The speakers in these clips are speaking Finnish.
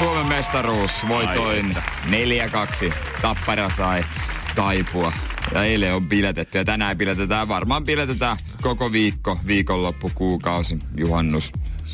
Suomen mestaruus voitoin 4-2. Tappara sai taipua. Ja eilen on piletetty ja tänään piletetään. Varmaan piletetään koko viikko, viikonloppu, kuukausi, juhannus.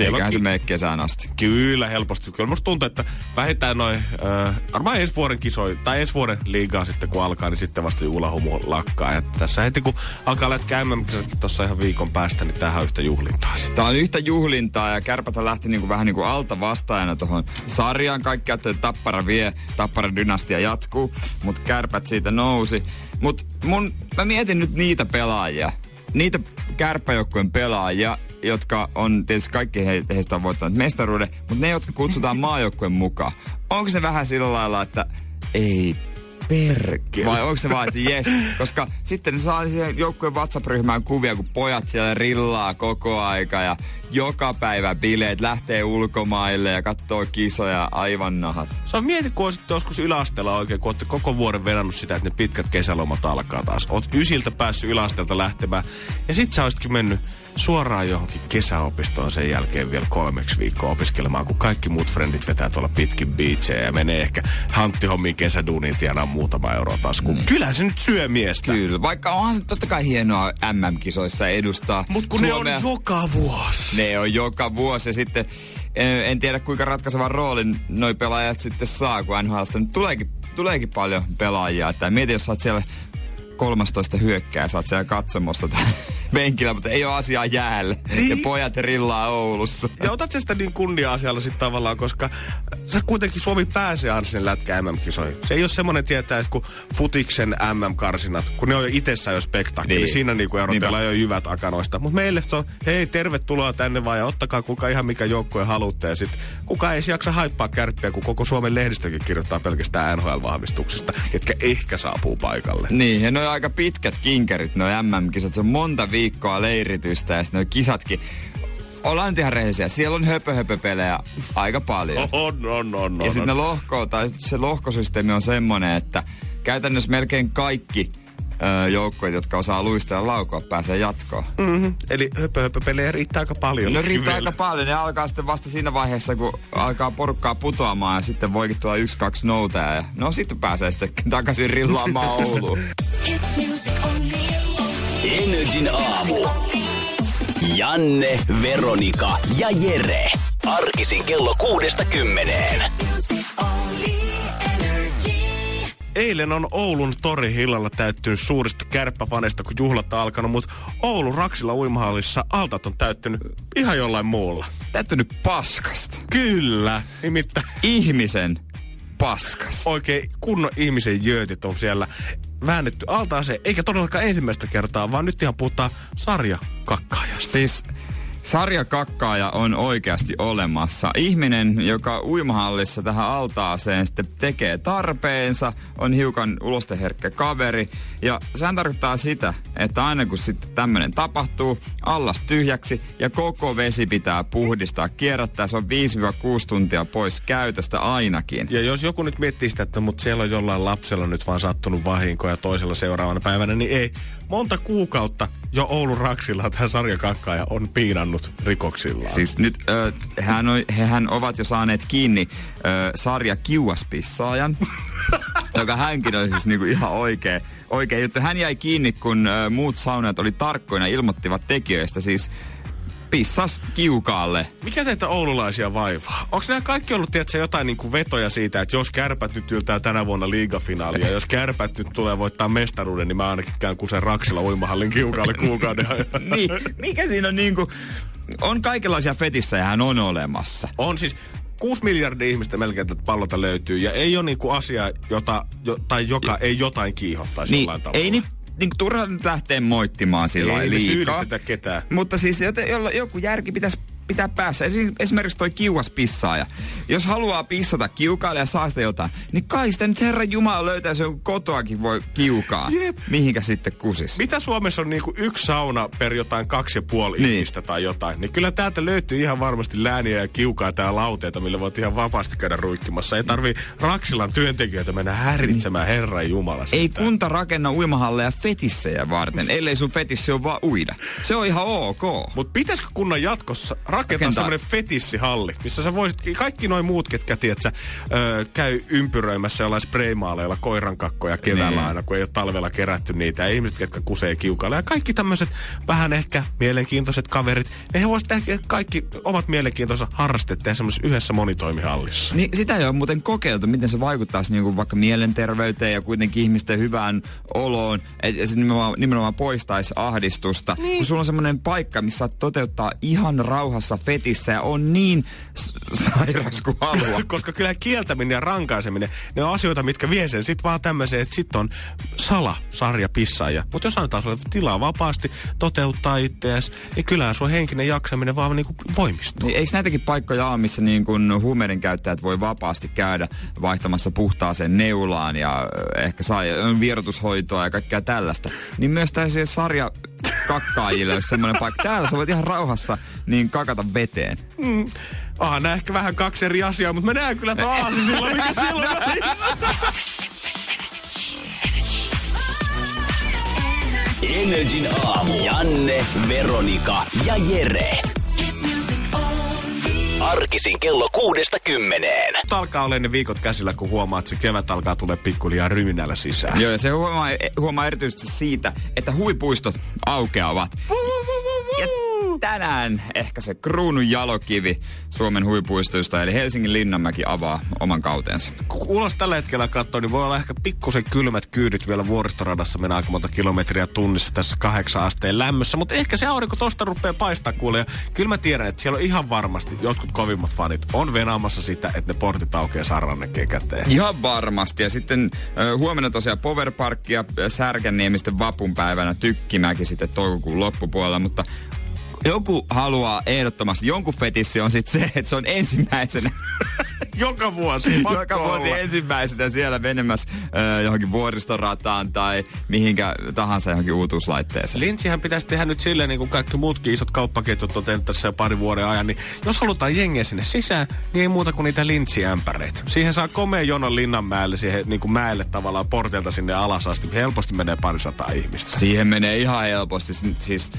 Eiköhän on se mene kesään asti. Kyllä, helposti. Kyllä musta tuntuu, että vähintään noin, äh, varmaan ensi vuoden kisoi, tai ensi vuoden liigaa sitten kun alkaa, niin sitten vasta juhlahumu lakkaa. Ja tässä heti kun alkaa lätkä mm tuossa ihan viikon päästä, niin tähän on yhtä juhlintaa sitten. Tää on yhtä juhlintaa ja kärpätä lähti niinku vähän niinku alta vastaajana tuohon sarjaan. Kaikki että Tappara vie, Tappara dynastia jatkuu, mutta kärpät siitä nousi. Mutta mun, mä mietin nyt niitä pelaajia, niitä kärppäjoukkueen pelaajia, jotka on tietysti kaikki he, heistä on voittanut mestaruuden, mutta ne, jotka kutsutaan maajoukkueen mukaan. Onko se vähän sillä lailla, että ei perkele. Vai onko se vaan, että jes? Koska sitten ne saa siihen joukkueen WhatsApp-ryhmään kuvia, kun pojat siellä rillaa koko aika ja joka päivä bileet lähtee ulkomaille ja katsoo kisoja aivan nahat. Se on mieti, kun olisit joskus yläasteella oikein, kun olette koko vuoden vedannut sitä, että ne pitkät kesälomat alkaa taas. Oot ysiltä päässyt yläasteelta lähtemään ja sit sä olisitkin mennyt suoraan johonkin kesäopistoon sen jälkeen vielä kolmeksi viikkoa opiskelemaan, kun kaikki muut frendit vetää tuolla pitkin beachejä ja menee ehkä hanttihommiin kesäduuniin tienaa muutama euro taskuun. Mm. Kyllä se nyt syö miestä. Kyllä, vaikka onhan se totta kai hienoa MM-kisoissa edustaa Mut kun ne Suomea. on joka vuosi. Ne on joka vuosi ja sitten en, en tiedä kuinka ratkaisevan roolin noi pelaajat sitten saa, kun NHLstä nyt tuleekin, tuleekin paljon pelaajia. Että mieti, jos sä oot siellä 13 hyökkää, sä oot siellä katsomossa tai penkillä, mutta ei ole asiaa jäällä. Niin. Ja pojat rillaa Oulussa. Ja otat sä sitä niin kunnia-asialla sitten tavallaan, koska sä kuitenkin Suomi pääsee aina sinne lätkä MM-kisoihin. Se ei ole semmoinen tietää, että kun futiksen MM-karsinat, kun ne on jo itsessään jo spektakkeli, Niin. niin. siinä niinku erotellaan jo jyvät akanoista. Mutta meille se on, hei tervetuloa tänne vaan ja ottakaa kuka ihan mikä joukkue haluatte. Ja sit kuka ei jaksa haippaa kärppiä, kun koko Suomen lehdistökin kirjoittaa pelkästään NHL-vahvistuksista, ketkä ehkä saapuu paikalle. Niin, ja ne on aika pitkät kinkerit, nuo MM-kisat. Se on monta viikkoa leiritystä ja sitten kisatkin. Ollaan nyt ihan rehellisiä. Siellä on höpö, höpö pelejä aika paljon. On, on, on, Ja on, sitten ne lohko, tai se lohkosysteemi on semmonen, että käytännössä melkein kaikki joukkueet, jotka osaa luistaa ja laukoa, pääsee jatkoon. Mm-hmm. Eli höpö, höpö pelejä riittää aika paljon. No riittää aika paljon. Ne alkaa sitten vasta siinä vaiheessa, kun alkaa porukkaa putoamaan ja sitten voikin tulla yksi, kaksi noutaa. Ja no sitten pääsee sitten takaisin rillaamaan Ouluun. Energin aamu. Janne, Veronika ja Jere. Arkisin kello kuudesta kymmeneen. Eilen on Oulun torihillalla täyttynyt suurista kärppäfaneista, kun juhlat on alkanut, mutta Oulun Raksilla uimahallissa altat on täyttynyt ihan jollain muulla. Täyttynyt paskasta. Kyllä, nimittäin Ihmisen paskasta. oikein kunnon ihmisen jöötit on siellä väännetty altaaseen, eikä todellakaan ensimmäistä kertaa, vaan nyt ihan puhutaan sarjakakkaajasta. Siis sarjakakkaaja on oikeasti olemassa. Ihminen, joka uimahallissa tähän altaaseen sitten tekee tarpeensa, on hiukan ulosteherkkä kaveri. Ja sehän tarkoittaa sitä, että aina kun sitten tämmöinen tapahtuu, allas tyhjäksi ja koko vesi pitää puhdistaa, kierrättää. Se on 5-6 tuntia pois käytöstä ainakin. Ja jos joku nyt miettii sitä, että mutta siellä on jollain lapsella nyt vaan sattunut vahinko ja toisella seuraavana päivänä, niin ei. Monta kuukautta jo Oulun Raksilla tämä sarjakakkaaja on piinannut rikoksillaan. Siis nyt ö, hän on, hehän ovat jo saaneet kiinni ö, sarja kiuaspissaajan, joka hänkin on siis niinku ihan oikea, oikea juttu. Hän jäi kiinni, kun ö, muut saunat oli tarkkoina ilmoittivat tekijöistä. Siis pissas kiukaalle. Mikä teitä oululaisia vaivaa? Onko nämä kaikki ollut tiedätkö, jotain niin kuin vetoja siitä, että jos kärpät nyt yltää tänä vuonna liigafinaalia, ja jos kärpät nyt tulee voittaa mestaruuden, niin mä ainakin käyn kusen Raksilla uimahallin kiukaalle kuukauden ajan. niin, mikä siinä on niinku... On kaikenlaisia fetissä ja hän on olemassa. On siis 6 miljardia ihmistä melkein tätä pallolta löytyy, ja ei ole niinku asia, jota, jo, tai joka ei jotain kiihottaisi Niin, jollain tavalla. ei nyt niin turha nyt lähteä moittimaan sillä Ei liikaa. syyllistetä ketään. Mutta siis joten, jolla, joku järki pitäisi pitää päässä. Esi- Esimerkiksi toi kiuas pissaaja. Jos haluaa pissata kiukaille ja saa sitä jotain, niin kai sitä nyt Herran Jumala löytää se joku kotoakin voi kiukaa. Jep. Mihinkä sitten kusis. Mitä Suomessa on niinku yksi sauna per jotain kaksi ja puoli Niin. ihmistä tai jotain, niin kyllä täältä löytyy ihan varmasti lääniä ja kiukaa tää lauteita, millä voit ihan vapaasti käydä ruikkimassa. Ei tarvii Raksilan työntekijöitä mennä häiritsemään Herran Jumala. Ei kunta rakenna uimahalleja fetissejä varten, ellei sun fetissi on vaan uida. Se on ihan ok. Mutta pitäisikö kunnan jatkossa rakentaa semmoinen fetissihalli, missä sä voisit, kaikki noin muut, ketkä tiedät, sä, ö, käy ympyröimässä jollain spraymaaleilla koirankakkoja keväällä Niin. aina, kun ei ole talvella kerätty niitä. Ja ihmiset, ketkä kusee kiukailla. Ja kaikki tämmöiset vähän ehkä mielenkiintoiset kaverit, ne voisivat tehdä kaikki omat mielenkiintoisensa harrastet tehdä semmoisessa yhdessä monitoimihallissa. Niin sitä ei ole muuten kokeiltu, miten se vaikuttaisi niin vaikka mielenterveyteen ja kuitenkin ihmisten hyvään oloon. Että se nimenomaan, nimenomaan poistaisi ahdistusta. Niin. Kun sulla on semmoinen paikka, missä saat toteuttaa ihan rauhassa fetissä ja on niin sairas kuin haluaa. Koska kyllä kieltäminen ja rankaiseminen, ne on asioita, mitkä vie sen sit vaan tämmöiseen, että sit on sala, sarja, pissaaja. Mutta jos annetaan sulle tilaa vapaasti toteuttaa itseäsi, niin kyllähän sun henkinen jaksaminen vaan niinku voimistuu. Niin eikö näitäkin paikkoja ole, missä niin kun huumeiden käyttäjät voi vapaasti käydä vaihtamassa puhtaaseen neulaan ja ehkä saa vierotushoitoa ja kaikkea tällaista. Niin myös tällaisia sarja kakkaajille olisi semmoinen paikka. Täällä sä voit ihan rauhassa niin kakata veteen. Ah, nää ehkä vähän kaksi eri asiaa, mutta mä näen kyllä tuon aasisilla, mikä siellä on välissä. Energin aamu. Janne, Veronika ja Jere. Arkisin kello kuudesta kymmeneen. Alkaa olla ne viikot käsillä, kun huomaat, että se kevät alkaa tulee pikkuliaa ryminällä sisään. Joo, ja se huomaa, huomaa erityisesti siitä, että huipuistot aukeavat. Tänään ehkä se kruunun jalokivi Suomen huipuistoista, eli Helsingin Linnanmäki avaa oman kautensa. Kun ulos tällä hetkellä katsoo, niin voi olla ehkä pikkusen kylmät kyydit vielä vuoristoradassa. Mennään aika monta kilometriä tunnissa tässä kahdeksan asteen lämmössä. Mutta ehkä se aurinko tosta rupeaa paistaa kuule. Ja kyllä mä tiedän, että siellä on ihan varmasti jotkut kovimmat fanit on venaamassa sitä, että ne portit aukeaa sarannekeen käteen. Ihan varmasti. Ja sitten huomenna tosiaan ja Särkänniemisten vapunpäivänä Tykkimäki sitten toukokuun loppupuolella, mutta joku haluaa ehdottomasti, jonkun fetissi on sitten se, että se on ensimmäisenä, Joka vuosi. joka vuosi olla. ensimmäisenä siellä menemässä ö, johonkin vuoristorataan tai mihinkä tahansa johonkin uutuuslaitteeseen. Lintsihän pitäisi tehdä nyt silleen, niin kuin kaikki muutkin isot kauppaketjut on tehnyt tässä jo pari vuoden ajan, niin jos halutaan jengiä sinne sisään, niin ei muuta kuin niitä lintsiämpäreitä. Siihen saa komea jonon Linnanmäelle, siihen niin kuin mäelle tavallaan portilta sinne alas asti. Helposti menee parisataa ihmistä. Siihen menee ihan helposti. Si- Siis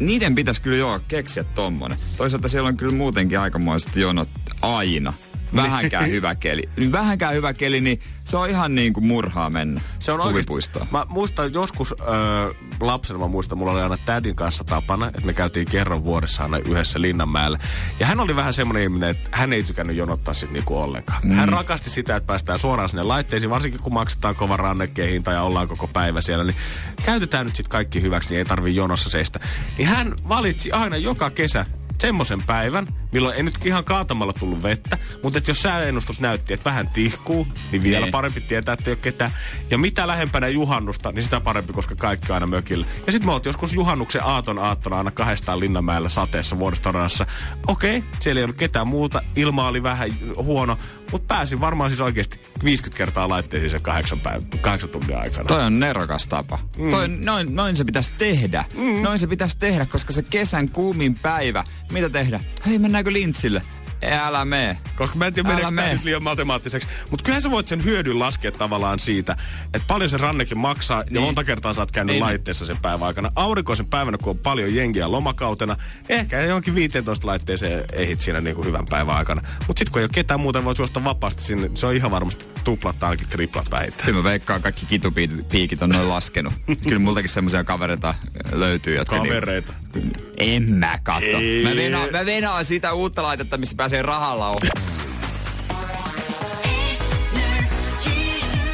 niiden pitäisi kyllä joo keksiä tommonen. Toisaalta siellä on kyllä muutenkin aikamoiset jonot aina. Vähänkään hyvä keli. Niin Vähänkään hyvä keli, niin se on ihan niin kuin murhaa mennä Se on huvipuistoon. Mä muistan joskus öö, lapsena, mä muistan, mulla oli aina tädin kanssa tapana, että me käytiin kerran vuodessa aina yhdessä Linnanmäellä. Ja hän oli vähän semmoinen ihminen, että hän ei tykännyt jonottaa sit niinku ollenkaan. Mm. Hän rakasti sitä, että päästään suoraan sinne laitteisiin, varsinkin kun maksetaan kova rannekkeen hinta ja ollaan koko päivä siellä, niin käytetään nyt sit kaikki hyväksi, niin ei tarvii jonossa seistä. Niin hän valitsi aina joka kesä semmoisen päivän, milloin ei nyt ihan kaatamalla tullut vettä, mutta että jos sääennustus näytti, että vähän tihkuu, niin vielä Niin. parempi tietää, että ei ole ketään. Ja mitä lähempänä juhannusta, niin sitä parempi, koska kaikki aina mökillä. Ja sitten me oltiin joskus juhannuksen aaton aattona aina kahdestaan Linnanmäellä sateessa vuoristoradassa. Okei, siellä ei ollut ketään muuta, ilma oli vähän huono, mutta pääsin varmaan siis oikeasti 50 kertaa laitteisiin sen kahdeksan, päivä, kahdeksan tunnin aikana. Toi on nerokas tapa. Mm. Toi, noin, noin se pitäisi tehdä. Mm. Noin se pitäisi tehdä, koska se kesän kuumin päivä, mitä tehdä? Hei, mennäänkö lintsille? Ei, älä mee. Koska mä en tiedä, Älä meneekö tämä nyt liian matemaattiseksi. Mutta kyllähän sä voit sen hyödyn laskea tavallaan siitä, että paljon se rannekin maksaa niin. ja Niin. monta kertaa sä oot käynyt niin. Niin. laitteessa sen päivän aikana. Aurinkoisen päivänä, kun on paljon jengiä lomakautena, ehkä johonkin 15 laitteeseen ehit siinä niinku hyvän päivän aikana. Mutta sitten kun ei ole ketään muuta, voit juosta vapaasti sinne. Se on ihan varmasti tuplat tai ainakin triplat vähintään. Kyllä mä veikkaan kaikki kitupiikit on noin laskenut. Kyllä multakin semmoisia kavereita löytyy, jotka... Kavereita. Niin, en mä katso. Ei. Mä venaan, mä venaan sitä uutta laitetta, missä pääsee rahalla ohi.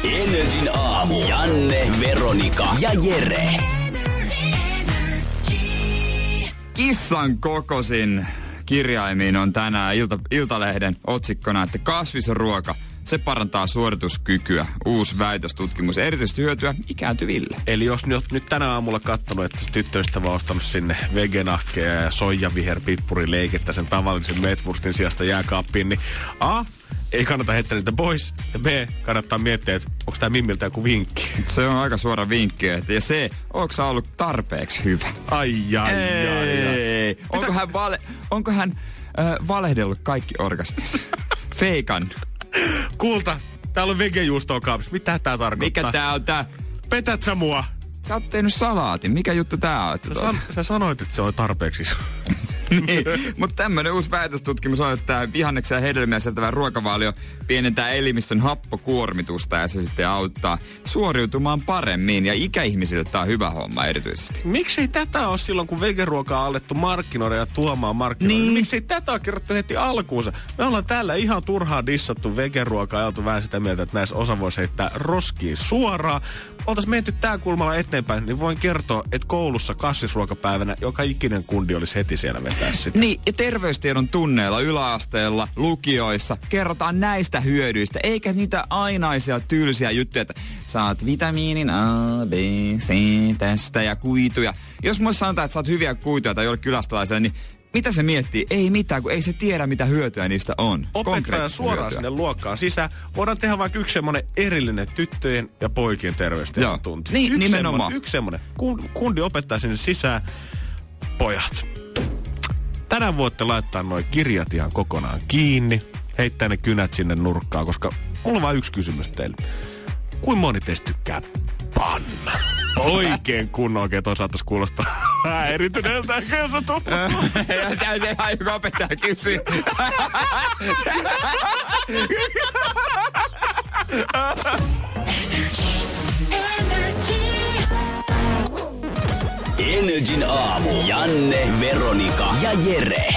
Energin aamu. Janne, Veronika ja Jere. Kissan kokosin kirjaimiin on tänään Ilta, Iltalehden otsikkona, että kasvisruoka Se parantaa suorituskykyä. Uusi väitöstutkimus. Erityisesti hyötyä ikääntyville. Eli jos nyt, nyt tänä aamulla kattonut, että se tyttöystävä on ostanut sinne vegenahkeja ja soijaviher leikettä sen tavallisen metwurstin sijasta jääkaappiin, niin A, ei kannata heittää niitä pois. Ja B, kannattaa miettiä, että onko tämä Mimmiltä joku vinkki. Se on aika suora vinkki. Että ja C, onko sä ollut tarpeeksi hyvä? Ai, ai, ai, ai. Onko hän, vale, onko hän äh, valehdellut kaikki orgasmissa? Feikan. Kulta, täällä on vegejuustoa kaapissa. Mitä tää tarkoittaa? Mikä tää on tää? Petät sä mua? Sä oot tehnyt salaatin. Mikä juttu tää on? Sä, san, sä sanoit, että se on tarpeeksi niin, mutta tämmöinen uusi väitöstutkimus on, että vihanneksia ja hedelmiä sieltävä ruokavalio pienentää elimistön happokuormitusta ja se sitten auttaa suoriutumaan paremmin. Ja ikäihmisille tämä on hyvä homma erityisesti. Miksei tätä ole silloin, kun vegeruokaa on alettu markkinoida ja tuomaan markkinoida? Niin. Miksei tätä ole kerrottu heti alkuunsa? Me ollaan täällä ihan turhaa dissattu vegeruokaa ja oltu vähän sitä mieltä, että näissä osa voisi heittää roskiin suoraan. Oltaisiin menty tää kulmalla eteenpäin, niin voin kertoa, että koulussa kassisruokapäivänä joka ikinen kundi olisi heti siellä vetää sitä. Niin, ja terveystiedon tunneilla yläasteella, lukioissa kerrotaan näistä hyödyistä, eikä niitä ainaisia tylsiä juttuja, että saat vitamiinin A, B, C tästä ja kuituja. Jos mulle sanotaan, että saat hyviä kuituja tai jollekin kylästalaiselle, niin mitä se miettii? Ei mitään, kun ei se tiedä, mitä hyötyä niistä on. Opettaja suoraan hyötyä. sinne luokkaan sisään. Voidaan tehdä vaikka yksi semmoinen erillinen tyttöjen ja poikien terveystiedon tunti. Niin, yksi nimenomaan. Semmonen, yksi semmoinen. Kundi opettaa sinne sisään. Pojat, Tänään voitte laittaa noin kirjat ihan kokonaan kiinni, heittää ne kynät sinne nurkkaan, koska mulla on vain yksi kysymys teille. Kuin moni teistä tykkää panna? Oikein kunnon oikein toi saattaisi kuulostaa häirityneeltä, ehkä jos on tullut. Täytyy ihan joku opettaja kysyä. Energin aamu. Janne, Veronika ja Jere.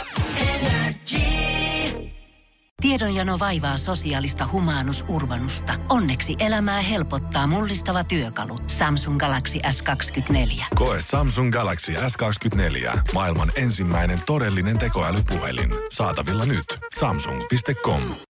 Tiedonjano vaivaa sosiaalista humanus urbanusta. Onneksi elämää helpottaa mullistava työkalu. Samsung Galaxy S24. Koe Samsung Galaxy S24. Maailman ensimmäinen todellinen tekoälypuhelin. Saatavilla nyt. Samsung.com.